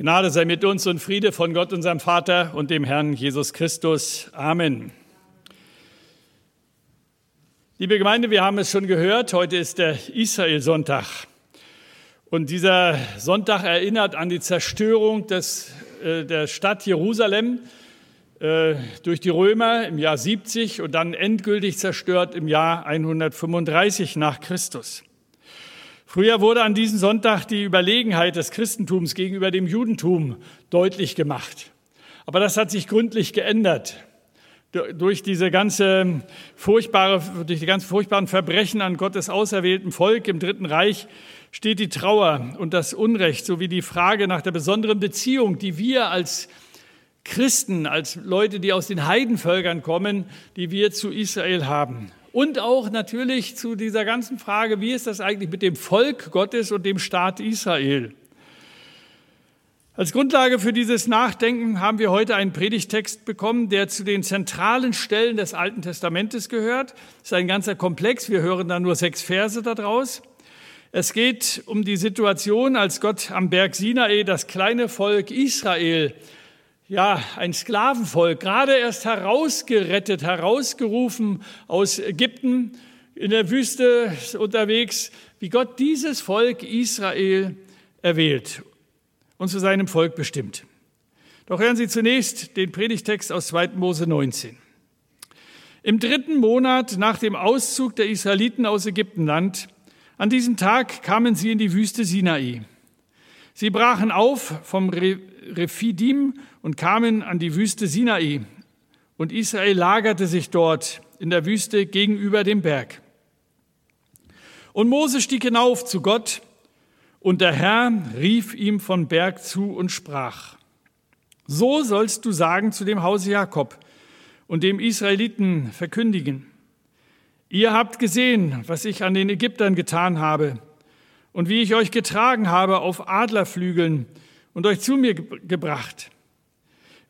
Gnade sei mit uns und Friede von Gott, unserem Vater und dem Herrn Jesus Christus. Amen. Liebe Gemeinde, wir haben es schon gehört, heute ist der Israel-Sonntag. Und dieser Sonntag erinnert an die Zerstörung des, äh, der Stadt Jerusalem äh, durch die Römer im Jahr 70 und dann endgültig zerstört im Jahr 135 nach Christus. Früher wurde an diesem Sonntag die Überlegenheit des Christentums gegenüber dem Judentum deutlich gemacht. Aber das hat sich gründlich geändert. Durch diese ganze furchtbare, durch die ganz furchtbaren Verbrechen an Gottes auserwählten Volk im Dritten Reich steht die Trauer und das Unrecht sowie die Frage nach der besonderen Beziehung, die wir als Christen, als Leute, die aus den Heidenvölkern kommen, die wir zu Israel haben. Und auch natürlich zu dieser ganzen Frage, wie ist das eigentlich mit dem Volk Gottes und dem Staat Israel? Als Grundlage für dieses Nachdenken haben wir heute einen Predigtext bekommen, der zu den zentralen Stellen des Alten Testamentes gehört. Es ist ein ganzer Komplex. Wir hören da nur sechs Verse daraus. Es geht um die Situation, als Gott am Berg Sinai das kleine Volk Israel ja, ein Sklavenvolk, gerade erst herausgerettet, herausgerufen aus Ägypten, in der Wüste unterwegs, wie Gott dieses Volk Israel erwählt und zu seinem Volk bestimmt. Doch hören Sie zunächst den Predigtext aus 2. Mose 19. Im dritten Monat nach dem Auszug der Israeliten aus Ägyptenland, an diesem Tag kamen sie in die Wüste Sinai. Sie brachen auf vom Rephidim und kamen an die Wüste Sinai. Und Israel lagerte sich dort in der Wüste gegenüber dem Berg. Und Mose stieg hinauf zu Gott, und der Herr rief ihm von Berg zu und sprach, so sollst du sagen zu dem Hause Jakob und dem Israeliten verkündigen. Ihr habt gesehen, was ich an den Ägyptern getan habe und wie ich euch getragen habe auf Adlerflügeln und euch zu mir gebracht.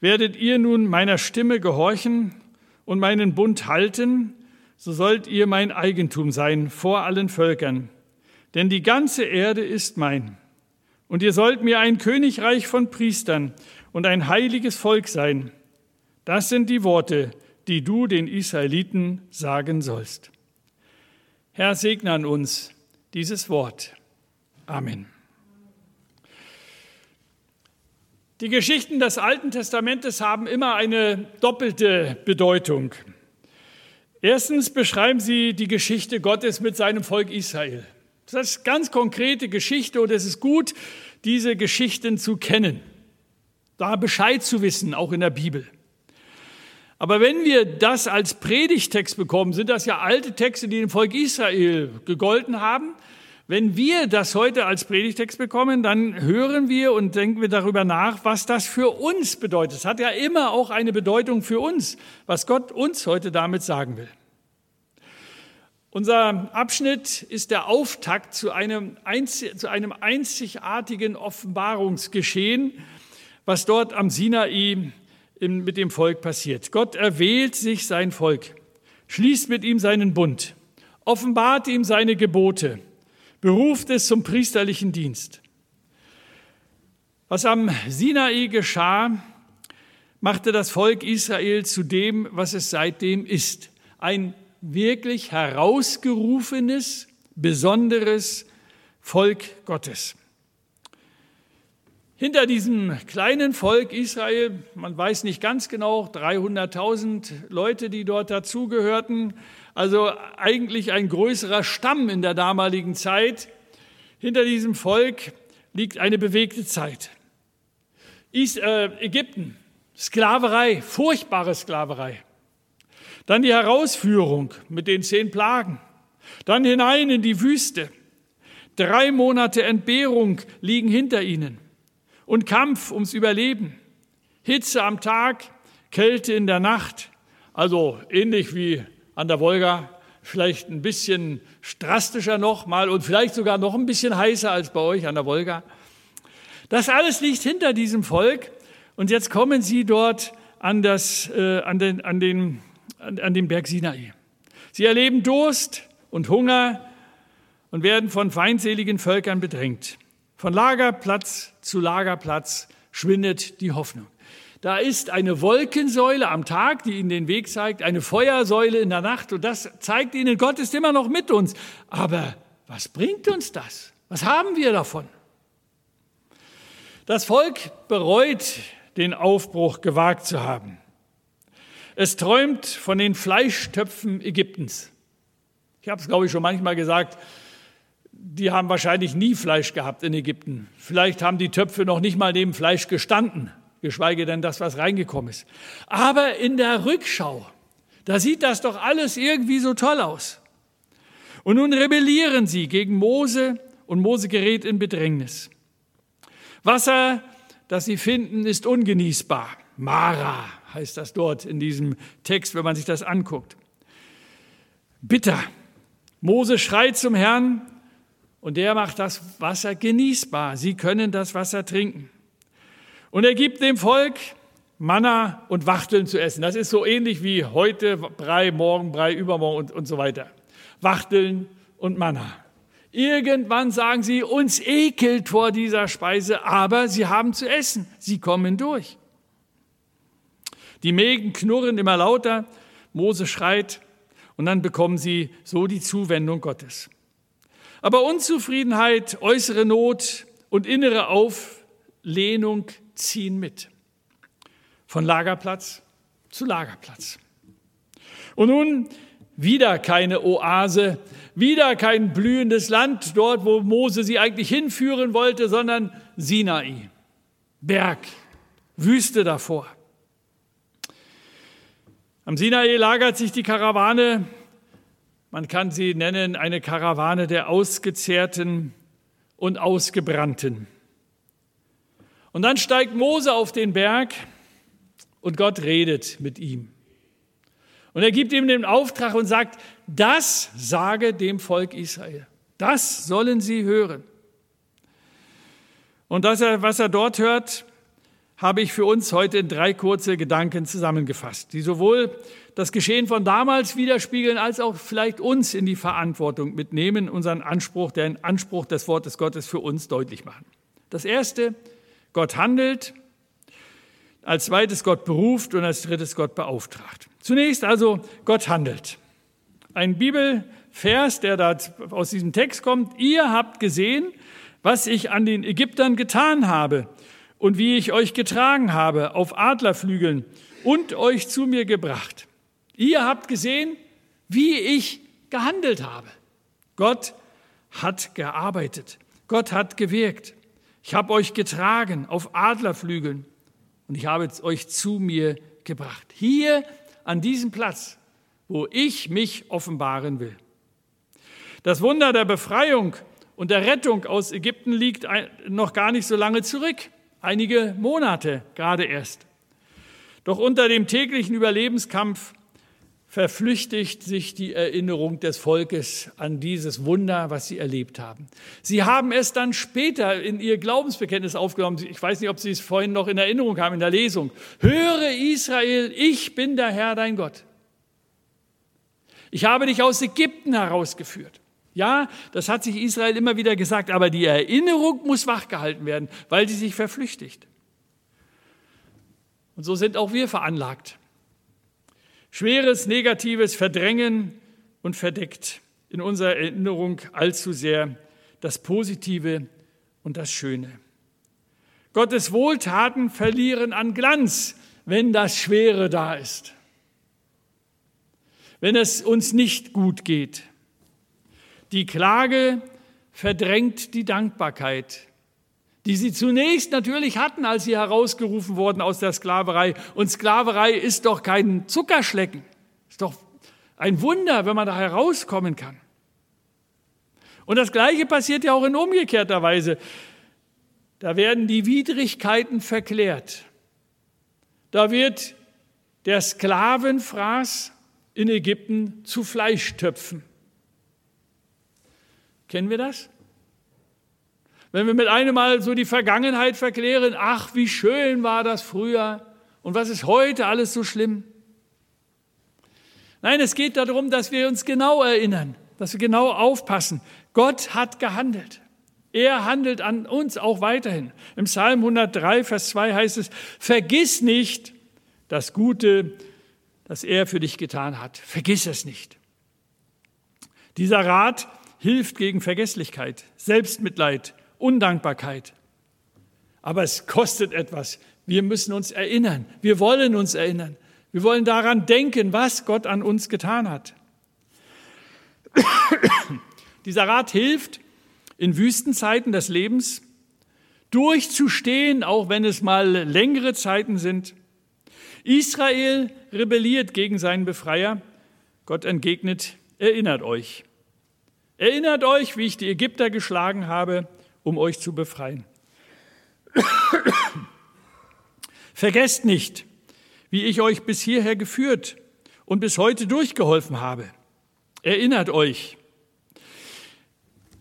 Werdet ihr nun meiner Stimme gehorchen und meinen Bund halten, so sollt ihr mein Eigentum sein vor allen Völkern. Denn die ganze Erde ist mein. Und ihr sollt mir ein Königreich von Priestern und ein heiliges Volk sein. Das sind die Worte, die du den Israeliten sagen sollst. Herr, segne an uns dieses Wort. Amen. Die Geschichten des Alten Testamentes haben immer eine doppelte Bedeutung. Erstens beschreiben sie die Geschichte Gottes mit seinem Volk Israel. Das ist ganz konkrete Geschichte und es ist gut, diese Geschichten zu kennen, da Bescheid zu wissen, auch in der Bibel. Aber wenn wir das als Predigtext bekommen, sind das ja alte Texte, die dem Volk Israel gegolten haben. Wenn wir das heute als Predigtext bekommen, dann hören wir und denken wir darüber nach, was das für uns bedeutet. Es hat ja immer auch eine Bedeutung für uns, was Gott uns heute damit sagen will. Unser Abschnitt ist der Auftakt zu einem, zu einem einzigartigen Offenbarungsgeschehen, was dort am Sinai mit dem Volk passiert. Gott erwählt sich sein Volk, schließt mit ihm seinen Bund, offenbart ihm seine Gebote beruft es zum priesterlichen Dienst. Was am Sinai geschah, machte das Volk Israel zu dem, was es seitdem ist. Ein wirklich herausgerufenes, besonderes Volk Gottes. Hinter diesem kleinen Volk Israel, man weiß nicht ganz genau, 300.000 Leute, die dort dazugehörten, also eigentlich ein größerer Stamm in der damaligen Zeit. Hinter diesem Volk liegt eine bewegte Zeit. Äh, Ägypten, Sklaverei, furchtbare Sklaverei. Dann die Herausführung mit den zehn Plagen. Dann hinein in die Wüste. Drei Monate Entbehrung liegen hinter ihnen und Kampf ums Überleben. Hitze am Tag, Kälte in der Nacht, also ähnlich wie an der Wolga, vielleicht ein bisschen drastischer noch mal und vielleicht sogar noch ein bisschen heißer als bei euch an der Wolga. Das alles liegt hinter diesem Volk und jetzt kommen sie dort an, das, äh, an, den, an, den, an, an den Berg Sinai. Sie erleben Durst und Hunger und werden von feindseligen Völkern bedrängt. Von Lagerplatz zu Lagerplatz schwindet die Hoffnung. Da ist eine Wolkensäule am Tag, die ihnen den Weg zeigt, eine Feuersäule in der Nacht und das zeigt ihnen, Gott ist immer noch mit uns. Aber was bringt uns das? Was haben wir davon? Das Volk bereut den Aufbruch gewagt zu haben. Es träumt von den Fleischtöpfen Ägyptens. Ich habe es, glaube ich, schon manchmal gesagt, die haben wahrscheinlich nie Fleisch gehabt in Ägypten. Vielleicht haben die Töpfe noch nicht mal neben Fleisch gestanden, geschweige denn das, was reingekommen ist. Aber in der Rückschau, da sieht das doch alles irgendwie so toll aus. Und nun rebellieren sie gegen Mose und Mose gerät in Bedrängnis. Wasser, das sie finden, ist ungenießbar. Mara heißt das dort in diesem Text, wenn man sich das anguckt. Bitter. Mose schreit zum Herrn und der macht das Wasser genießbar. Sie können das Wasser trinken. Und er gibt dem Volk Manna und Wachteln zu essen. Das ist so ähnlich wie heute Brei, morgen Brei, übermorgen und, und so weiter. Wachteln und Manna. Irgendwann sagen sie, uns ekelt vor dieser Speise, aber sie haben zu essen. Sie kommen durch. Die Mägen knurren immer lauter, Mose schreit und dann bekommen sie so die Zuwendung Gottes. Aber Unzufriedenheit, äußere Not und innere Auflehnung ziehen mit. Von Lagerplatz zu Lagerplatz. Und nun wieder keine Oase, wieder kein blühendes Land, dort, wo Mose sie eigentlich hinführen wollte, sondern Sinai, Berg, Wüste davor. Am Sinai lagert sich die Karawane, man kann sie nennen eine Karawane der Ausgezehrten und Ausgebrannten. Und dann steigt Mose auf den Berg und Gott redet mit ihm. Und er gibt ihm den Auftrag und sagt, das sage dem Volk Israel. Das sollen sie hören. Und das, was er dort hört, habe ich für uns heute in drei kurze Gedanken zusammengefasst, die sowohl das Geschehen von damals widerspiegeln, als auch vielleicht uns in die Verantwortung mitnehmen, unseren Anspruch, den Anspruch des Wortes Gottes für uns deutlich machen. Das erste, Gott handelt, als zweites Gott beruft und als drittes Gott beauftragt. Zunächst also, Gott handelt. Ein Bibelvers, der da aus diesem Text kommt. Ihr habt gesehen, was ich an den Ägyptern getan habe und wie ich euch getragen habe auf Adlerflügeln und euch zu mir gebracht. Ihr habt gesehen, wie ich gehandelt habe. Gott hat gearbeitet. Gott hat gewirkt. Ich habe euch getragen auf Adlerflügeln und ich habe euch zu mir gebracht. Hier an diesem Platz, wo ich mich offenbaren will. Das Wunder der Befreiung und der Rettung aus Ägypten liegt noch gar nicht so lange zurück, einige Monate gerade erst. Doch unter dem täglichen Überlebenskampf verflüchtigt sich die Erinnerung des Volkes an dieses Wunder, was sie erlebt haben. Sie haben es dann später in ihr Glaubensbekenntnis aufgenommen. Ich weiß nicht, ob Sie es vorhin noch in Erinnerung haben in der Lesung. Höre Israel, ich bin der Herr dein Gott. Ich habe dich aus Ägypten herausgeführt. Ja, das hat sich Israel immer wieder gesagt, aber die Erinnerung muss wachgehalten werden, weil sie sich verflüchtigt. Und so sind auch wir veranlagt. Schweres, Negatives verdrängen und verdeckt in unserer Erinnerung allzu sehr das Positive und das Schöne. Gottes Wohltaten verlieren an Glanz, wenn das Schwere da ist, wenn es uns nicht gut geht. Die Klage verdrängt die Dankbarkeit die sie zunächst natürlich hatten, als sie herausgerufen wurden aus der Sklaverei. Und Sklaverei ist doch kein Zuckerschlecken. Ist doch ein Wunder, wenn man da herauskommen kann. Und das Gleiche passiert ja auch in umgekehrter Weise. Da werden die Widrigkeiten verklärt. Da wird der Sklavenfraß in Ägypten zu Fleischtöpfen. Kennen wir das? Wenn wir mit einem Mal so die Vergangenheit verklären, ach, wie schön war das früher und was ist heute alles so schlimm? Nein, es geht darum, dass wir uns genau erinnern, dass wir genau aufpassen. Gott hat gehandelt. Er handelt an uns auch weiterhin. Im Psalm 103, Vers 2 heißt es, vergiss nicht das Gute, das er für dich getan hat. Vergiss es nicht. Dieser Rat hilft gegen Vergesslichkeit, Selbstmitleid, Undankbarkeit. Aber es kostet etwas. Wir müssen uns erinnern. Wir wollen uns erinnern. Wir wollen daran denken, was Gott an uns getan hat. Dieser Rat hilft, in Wüstenzeiten des Lebens durchzustehen, auch wenn es mal längere Zeiten sind. Israel rebelliert gegen seinen Befreier. Gott entgegnet, erinnert euch. Erinnert euch, wie ich die Ägypter geschlagen habe, um euch zu befreien. Vergesst nicht, wie ich euch bis hierher geführt und bis heute durchgeholfen habe. Erinnert euch.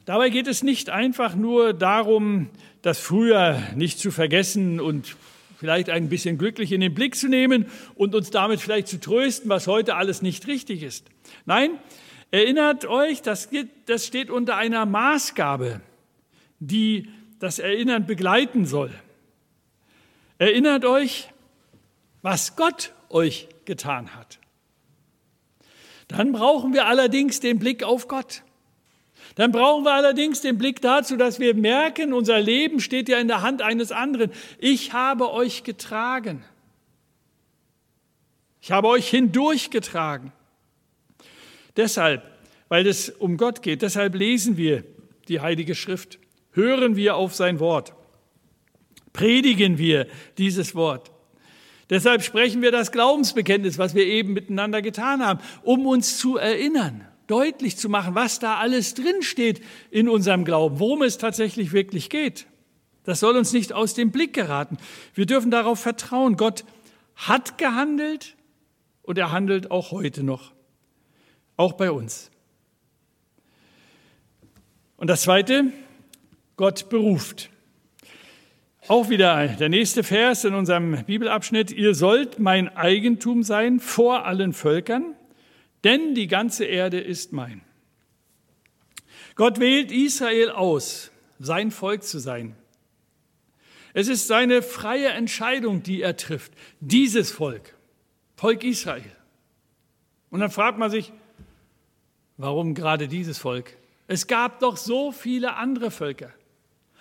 Dabei geht es nicht einfach nur darum, das Früher nicht zu vergessen und vielleicht ein bisschen glücklich in den Blick zu nehmen und uns damit vielleicht zu trösten, was heute alles nicht richtig ist. Nein, erinnert euch, das, das steht unter einer Maßgabe, die das Erinnern begleiten soll. Erinnert euch, was Gott euch getan hat. Dann brauchen wir allerdings den Blick auf Gott. Dann brauchen wir allerdings den Blick dazu, dass wir merken, unser Leben steht ja in der Hand eines anderen. Ich habe euch getragen. Ich habe euch hindurchgetragen. Deshalb, weil es um Gott geht, deshalb lesen wir die Heilige Schrift, hören wir auf sein Wort, predigen wir dieses Wort. Deshalb sprechen wir das Glaubensbekenntnis, was wir eben miteinander getan haben, um uns zu erinnern deutlich zu machen, was da alles drinsteht in unserem Glauben, worum es tatsächlich wirklich geht. Das soll uns nicht aus dem Blick geraten. Wir dürfen darauf vertrauen. Gott hat gehandelt und er handelt auch heute noch, auch bei uns. Und das Zweite, Gott beruft. Auch wieder der nächste Vers in unserem Bibelabschnitt. Ihr sollt mein Eigentum sein vor allen Völkern denn die ganze Erde ist mein. Gott wählt Israel aus, sein Volk zu sein. Es ist seine freie Entscheidung, die er trifft. Dieses Volk, Volk Israel. Und dann fragt man sich, warum gerade dieses Volk? Es gab doch so viele andere Völker.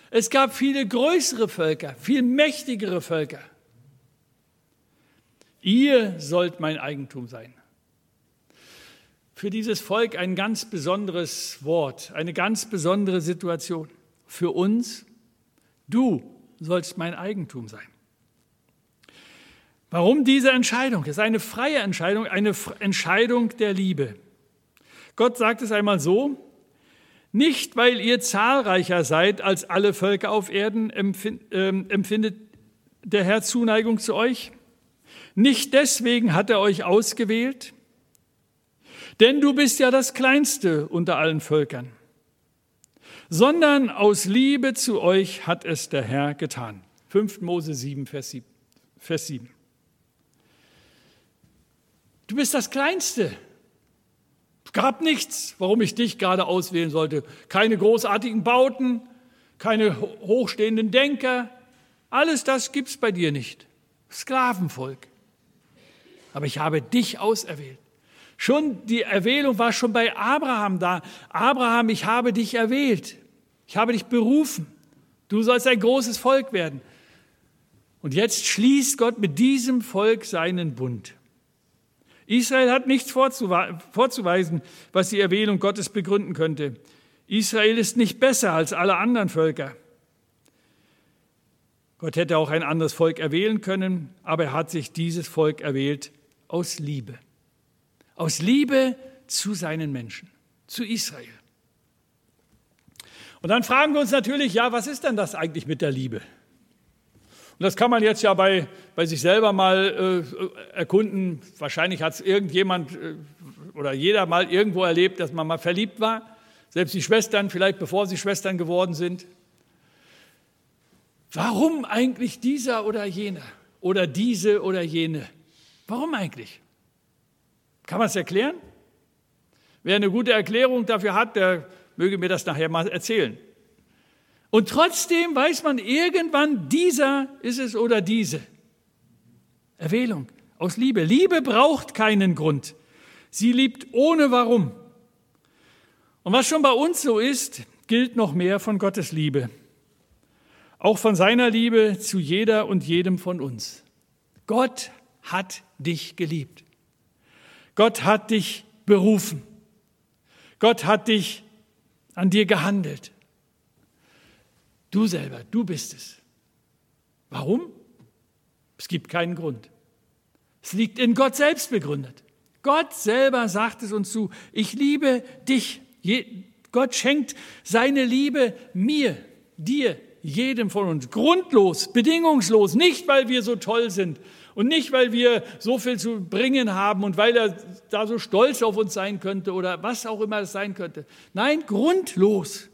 Es gab viele größere Völker, viel mächtigere Völker. Ihr sollt mein Eigentum sein für dieses Volk ein ganz besonderes Wort, eine ganz besondere Situation. Für uns, du sollst mein Eigentum sein. Warum diese Entscheidung? Es ist eine freie Entscheidung, eine Entscheidung der Liebe. Gott sagt es einmal so, nicht weil ihr zahlreicher seid als alle Völker auf Erden, ähm, empfindet der Herr Zuneigung zu euch. Nicht deswegen hat er euch ausgewählt, denn du bist ja das Kleinste unter allen Völkern. Sondern aus Liebe zu euch hat es der Herr getan. 5 Mose 7, Vers 7. Du bist das Kleinste. Gab nichts, warum ich dich gerade auswählen sollte. Keine großartigen Bauten, keine hochstehenden Denker. Alles das gibt es bei dir nicht. Sklavenvolk. Aber ich habe dich auserwählt. Schon die Erwählung war schon bei Abraham da. Abraham, ich habe dich erwählt. Ich habe dich berufen. Du sollst ein großes Volk werden. Und jetzt schließt Gott mit diesem Volk seinen Bund. Israel hat nichts vorzuweisen, was die Erwählung Gottes begründen könnte. Israel ist nicht besser als alle anderen Völker. Gott hätte auch ein anderes Volk erwählen können, aber er hat sich dieses Volk erwählt aus Liebe. Aus Liebe zu seinen Menschen, zu Israel. Und dann fragen wir uns natürlich, ja, was ist denn das eigentlich mit der Liebe? Und das kann man jetzt ja bei, bei sich selber mal äh, erkunden. Wahrscheinlich hat es irgendjemand äh, oder jeder mal irgendwo erlebt, dass man mal verliebt war. Selbst die Schwestern, vielleicht bevor sie Schwestern geworden sind. Warum eigentlich dieser oder jener? Oder diese oder jene? Warum eigentlich? Kann man es erklären? Wer eine gute Erklärung dafür hat, der möge mir das nachher mal erzählen. Und trotzdem weiß man irgendwann, dieser ist es oder diese. Erwählung aus Liebe. Liebe braucht keinen Grund. Sie liebt ohne Warum. Und was schon bei uns so ist, gilt noch mehr von Gottes Liebe. Auch von seiner Liebe zu jeder und jedem von uns. Gott hat dich geliebt. Gott hat dich berufen. Gott hat dich an dir gehandelt. Du selber, du bist es. Warum? Es gibt keinen Grund. Es liegt in Gott selbst begründet. Gott selber sagt es uns zu, ich liebe dich. Gott schenkt seine Liebe mir, dir, jedem von uns. Grundlos, bedingungslos, nicht weil wir so toll sind und nicht weil wir so viel zu bringen haben und weil er da so stolz auf uns sein könnte oder was auch immer es sein könnte. Nein, grundlos.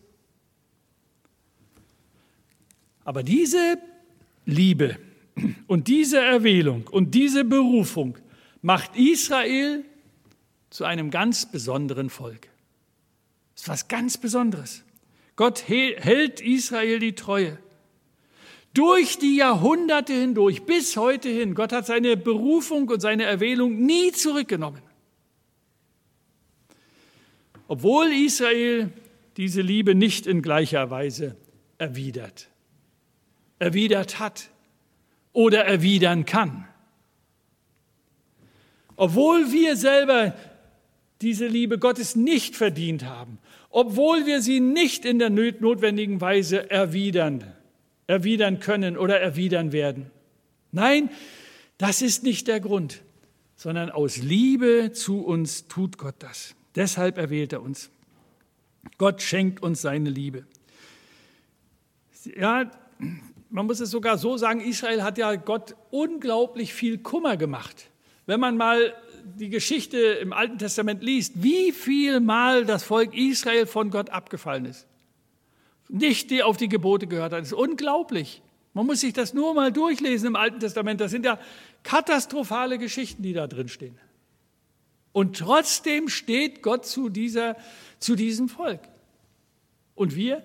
Aber diese Liebe und diese Erwählung und diese Berufung macht Israel zu einem ganz besonderen Volk. Das ist was ganz Besonderes. Gott hält Israel die Treue. Durch die Jahrhunderte hindurch, bis heute hin. Gott hat seine Berufung und seine Erwählung nie zurückgenommen. Obwohl Israel diese Liebe nicht in gleicher Weise erwidert, erwidert hat oder erwidern kann. Obwohl wir selber diese Liebe Gottes nicht verdient haben, obwohl wir sie nicht in der notwendigen Weise erwidern, erwidern können oder erwidern werden. Nein, das ist nicht der Grund, sondern aus Liebe zu uns tut Gott das. Deshalb erwählt er uns. Gott schenkt uns seine Liebe. Ja, man muss es sogar so sagen, Israel hat ja Gott unglaublich viel Kummer gemacht. Wenn man mal die Geschichte im Alten Testament liest, wie viel Mal das Volk Israel von Gott abgefallen ist, nicht die auf die Gebote gehört hat, das ist unglaublich. Man muss sich das nur mal durchlesen im Alten Testament. Das sind ja katastrophale Geschichten, die da drin stehen. Und trotzdem steht Gott zu, dieser, zu diesem Volk. Und wir?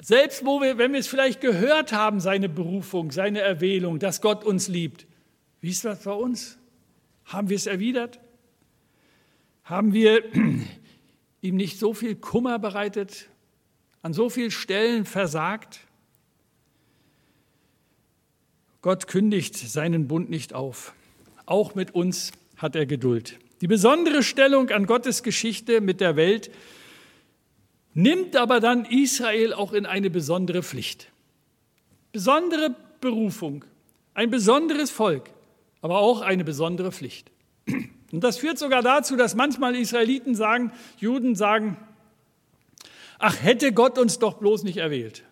Selbst wo wir, wenn wir es vielleicht gehört haben, seine Berufung, seine Erwählung, dass Gott uns liebt, wie ist das bei uns? Haben wir es erwidert? Haben wir ihm nicht so viel Kummer bereitet, an so vielen Stellen versagt? Gott kündigt seinen Bund nicht auf. Auch mit uns hat er Geduld. Die besondere Stellung an Gottes Geschichte mit der Welt nimmt aber dann Israel auch in eine besondere Pflicht. Besondere Berufung, ein besonderes Volk, aber auch eine besondere Pflicht. Und das führt sogar dazu, dass manchmal Israeliten sagen, Juden sagen, ach hätte Gott uns doch bloß nicht erwählt.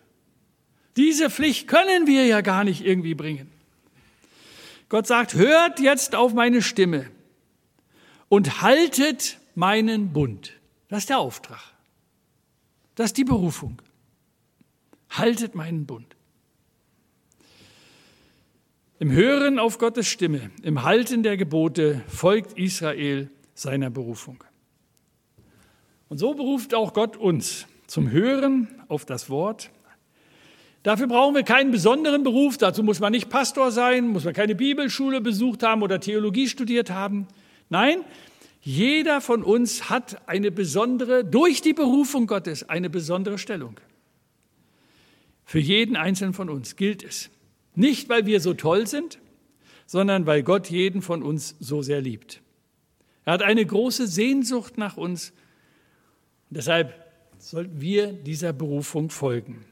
Diese Pflicht können wir ja gar nicht irgendwie bringen. Gott sagt, hört jetzt auf meine Stimme und haltet meinen Bund. Das ist der Auftrag. Das ist die Berufung. Haltet meinen Bund. Im Hören auf Gottes Stimme, im Halten der Gebote folgt Israel seiner Berufung. Und so beruft auch Gott uns zum Hören auf das Wort. Dafür brauchen wir keinen besonderen Beruf, dazu muss man nicht Pastor sein, muss man keine Bibelschule besucht haben oder Theologie studiert haben. Nein, jeder von uns hat eine besondere, durch die Berufung Gottes, eine besondere Stellung. Für jeden einzelnen von uns gilt es. Nicht, weil wir so toll sind, sondern weil Gott jeden von uns so sehr liebt. Er hat eine große Sehnsucht nach uns. Deshalb sollten wir dieser Berufung folgen.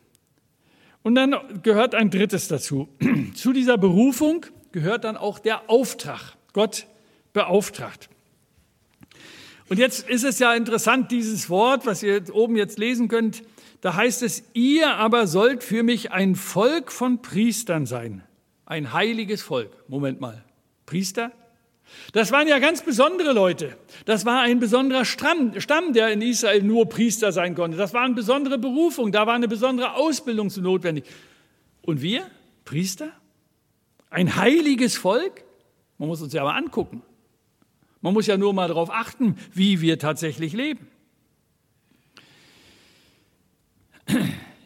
Und dann gehört ein drittes dazu. Zu dieser Berufung gehört dann auch der Auftrag. Gott beauftragt. Und jetzt ist es ja interessant, dieses Wort, was ihr oben jetzt lesen könnt, da heißt es, ihr aber sollt für mich ein Volk von Priestern sein. Ein heiliges Volk. Moment mal. Priester? Das waren ja ganz besondere Leute. Das war ein besonderer Stamm, der in Israel nur Priester sein konnte. Das war eine besondere Berufung. Da war eine besondere Ausbildung zu notwendig. Und wir? Priester? Ein heiliges Volk? Man muss uns ja mal angucken. Man muss ja nur mal darauf achten, wie wir tatsächlich leben.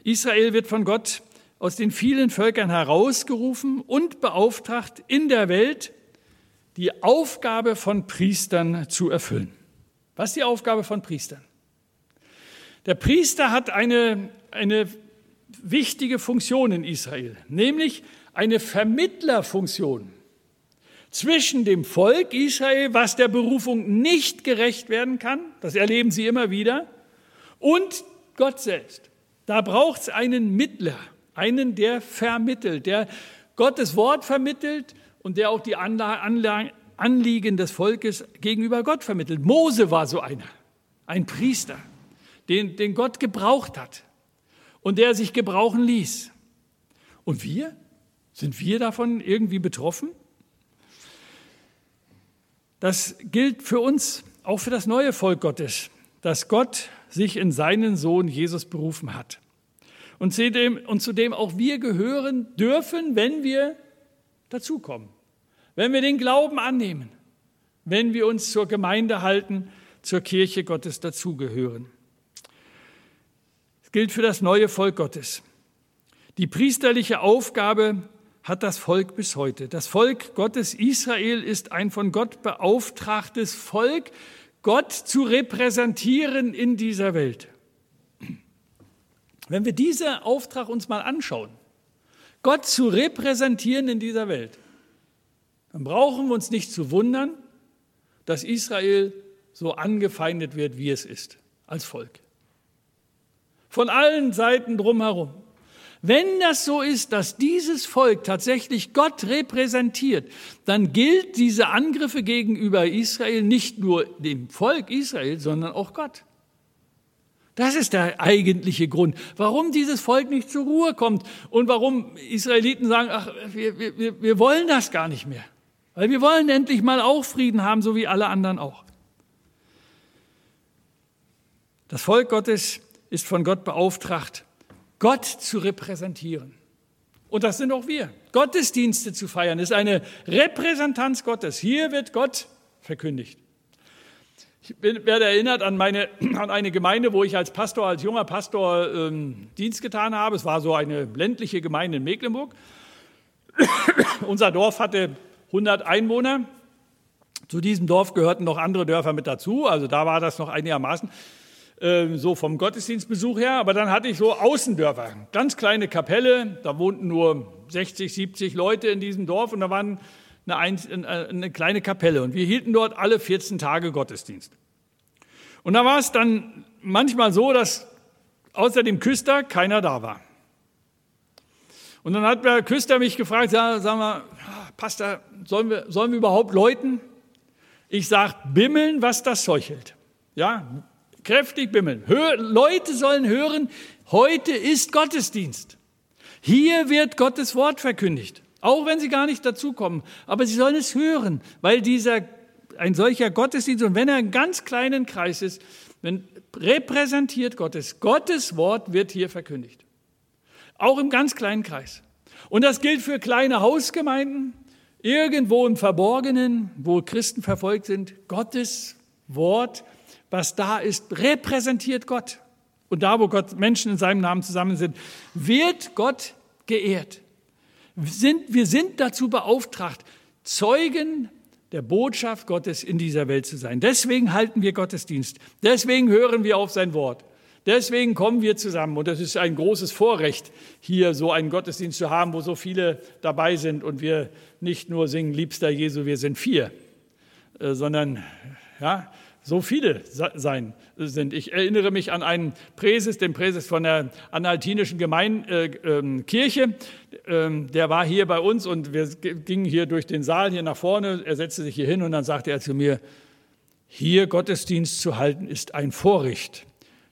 Israel wird von Gott aus den vielen Völkern herausgerufen und beauftragt, in der Welt die Aufgabe von Priestern zu erfüllen. Was ist die Aufgabe von Priestern? Der Priester hat eine, eine wichtige Funktion in Israel, nämlich eine Vermittlerfunktion zwischen dem Volk Israel, was der Berufung nicht gerecht werden kann, das erleben sie immer wieder, und Gott selbst. Da braucht es einen Mittler, einen, der vermittelt, der Gottes Wort vermittelt und der auch die Anliegen des Volkes gegenüber Gott vermittelt. Mose war so einer, ein Priester, den, den Gott gebraucht hat und der sich gebrauchen ließ. Und wir? Sind wir davon irgendwie betroffen? Das gilt für uns, auch für das neue Volk Gottes, dass Gott sich in seinen Sohn Jesus berufen hat. Und zu dem, und zu dem auch wir gehören dürfen, wenn wir dazukommen, wenn wir den Glauben annehmen, wenn wir uns zur Gemeinde halten, zur Kirche Gottes dazugehören. Es gilt für das neue Volk Gottes. Die priesterliche Aufgabe hat das Volk bis heute. Das Volk Gottes Israel ist ein von Gott beauftragtes Volk, Gott zu repräsentieren in dieser Welt. Wenn wir diesen Auftrag uns mal anschauen, Gott zu repräsentieren in dieser Welt, dann brauchen wir uns nicht zu wundern, dass Israel so angefeindet wird, wie es ist, als Volk. Von allen Seiten drumherum. Wenn das so ist, dass dieses Volk tatsächlich Gott repräsentiert, dann gilt diese Angriffe gegenüber Israel nicht nur dem Volk Israel, sondern auch Gott. Das ist der eigentliche Grund, warum dieses Volk nicht zur Ruhe kommt und warum Israeliten sagen, ach, wir, wir, wir wollen das gar nicht mehr. Weil wir wollen endlich mal auch Frieden haben, so wie alle anderen auch. Das Volk Gottes ist von Gott beauftragt, Gott zu repräsentieren. Und das sind auch wir. Gottesdienste zu feiern ist eine Repräsentanz Gottes. Hier wird Gott verkündigt. Ich werde erinnert an, meine, an eine Gemeinde, wo ich als Pastor, als junger Pastor ähm, Dienst getan habe. Es war so eine ländliche Gemeinde in Mecklenburg. Unser Dorf hatte 100 Einwohner. Zu diesem Dorf gehörten noch andere Dörfer mit dazu. Also da war das noch einigermaßen. Ähm, so vom Gottesdienstbesuch her. Aber dann hatte ich so Außendörfer, ganz kleine Kapelle, da wohnten nur 60, 70 Leute in diesem Dorf und da waren eine, äh, eine kleine Kapelle und wir hielten dort alle 14 Tage Gottesdienst. Und da war es dann manchmal so, dass außer dem Küster keiner da war. Und dann hat der Küster mich gefragt, sag, sag mal, Pastor, sollen wir, sollen wir überhaupt läuten? Ich sage, bimmeln, was das Zeug hält. Ja, kräftig bimmeln. Leute sollen hören, heute ist Gottesdienst. Hier wird Gottes Wort verkündigt, auch wenn sie gar nicht dazukommen. Aber sie sollen es hören, weil dieser, ein solcher Gottesdienst, und wenn er einen ganz kleinen Kreis ist, wenn repräsentiert Gottes, Gottes Wort wird hier verkündigt. Auch im ganz kleinen Kreis. Und das gilt für kleine Hausgemeinden, irgendwo im Verborgenen, wo Christen verfolgt sind. Gottes Wort was da ist, repräsentiert Gott. Und da, wo Gott Menschen in seinem Namen zusammen sind, wird Gott geehrt. Wir sind, wir sind dazu beauftragt, Zeugen der Botschaft Gottes in dieser Welt zu sein. Deswegen halten wir Gottesdienst. Deswegen hören wir auf sein Wort. Deswegen kommen wir zusammen. Und es ist ein großes Vorrecht, hier so einen Gottesdienst zu haben, wo so viele dabei sind und wir nicht nur singen, liebster Jesu, wir sind vier, äh, sondern ja, so viele sein sind. Ich erinnere mich an einen Präses, den Präses von der Analtinischen Gemein äh, äh, der war hier bei uns und wir gingen hier durch den Saal hier nach vorne. Er setzte sich hier hin und dann sagte er zu mir, hier Gottesdienst zu halten ist ein Vorrecht.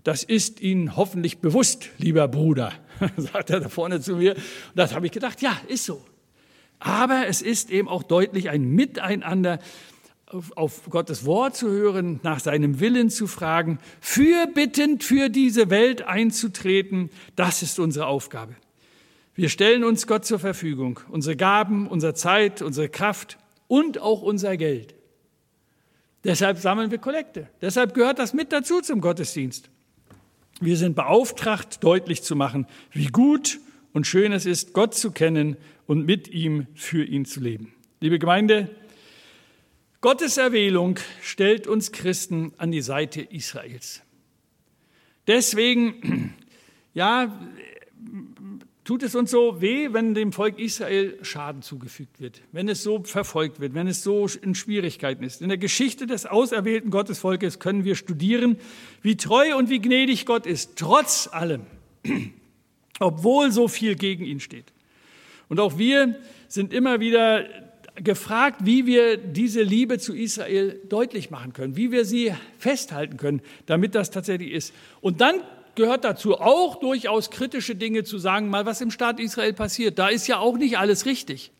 Das ist Ihnen hoffentlich bewusst, lieber Bruder, sagt er da vorne zu mir. Und das habe ich gedacht, ja, ist so. Aber es ist eben auch deutlich ein Miteinander, auf Gottes Wort zu hören, nach seinem Willen zu fragen, fürbittend für diese Welt einzutreten, das ist unsere Aufgabe. Wir stellen uns Gott zur Verfügung, unsere Gaben, unsere Zeit, unsere Kraft und auch unser Geld. Deshalb sammeln wir Kollekte. Deshalb gehört das mit dazu zum Gottesdienst. Wir sind beauftragt, deutlich zu machen, wie gut und schön es ist, Gott zu kennen und mit ihm für ihn zu leben. Liebe Gemeinde, Gottes Erwählung stellt uns Christen an die Seite Israels. Deswegen, ja, tut es uns so weh, wenn dem Volk Israel Schaden zugefügt wird, wenn es so verfolgt wird, wenn es so in Schwierigkeiten ist. In der Geschichte des auserwählten Gottesvolkes können wir studieren, wie treu und wie gnädig Gott ist, trotz allem, obwohl so viel gegen ihn steht. Und auch wir sind immer wieder gefragt, wie wir diese Liebe zu Israel deutlich machen können, wie wir sie festhalten können, damit das tatsächlich ist. Und dann gehört dazu auch durchaus kritische Dinge zu sagen, mal was im Staat Israel passiert. Da ist ja auch nicht alles richtig.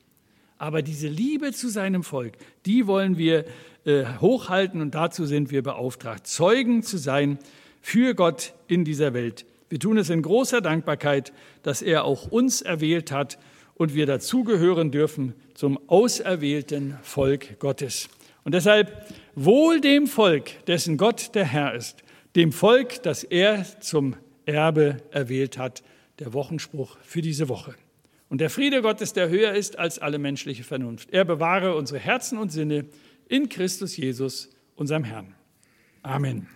Aber diese Liebe zu seinem Volk, die wollen wir äh, hochhalten und dazu sind wir beauftragt, Zeugen zu sein für Gott in dieser Welt. Wir tun es in großer Dankbarkeit, dass er auch uns erwählt hat und wir dazugehören dürfen zum auserwählten Volk Gottes. Und deshalb wohl dem Volk, dessen Gott der Herr ist, dem Volk, das er zum Erbe erwählt hat, der Wochenspruch für diese Woche. Und der Friede Gottes, der höher ist als alle menschliche Vernunft. Er bewahre unsere Herzen und Sinne in Christus Jesus, unserem Herrn. Amen.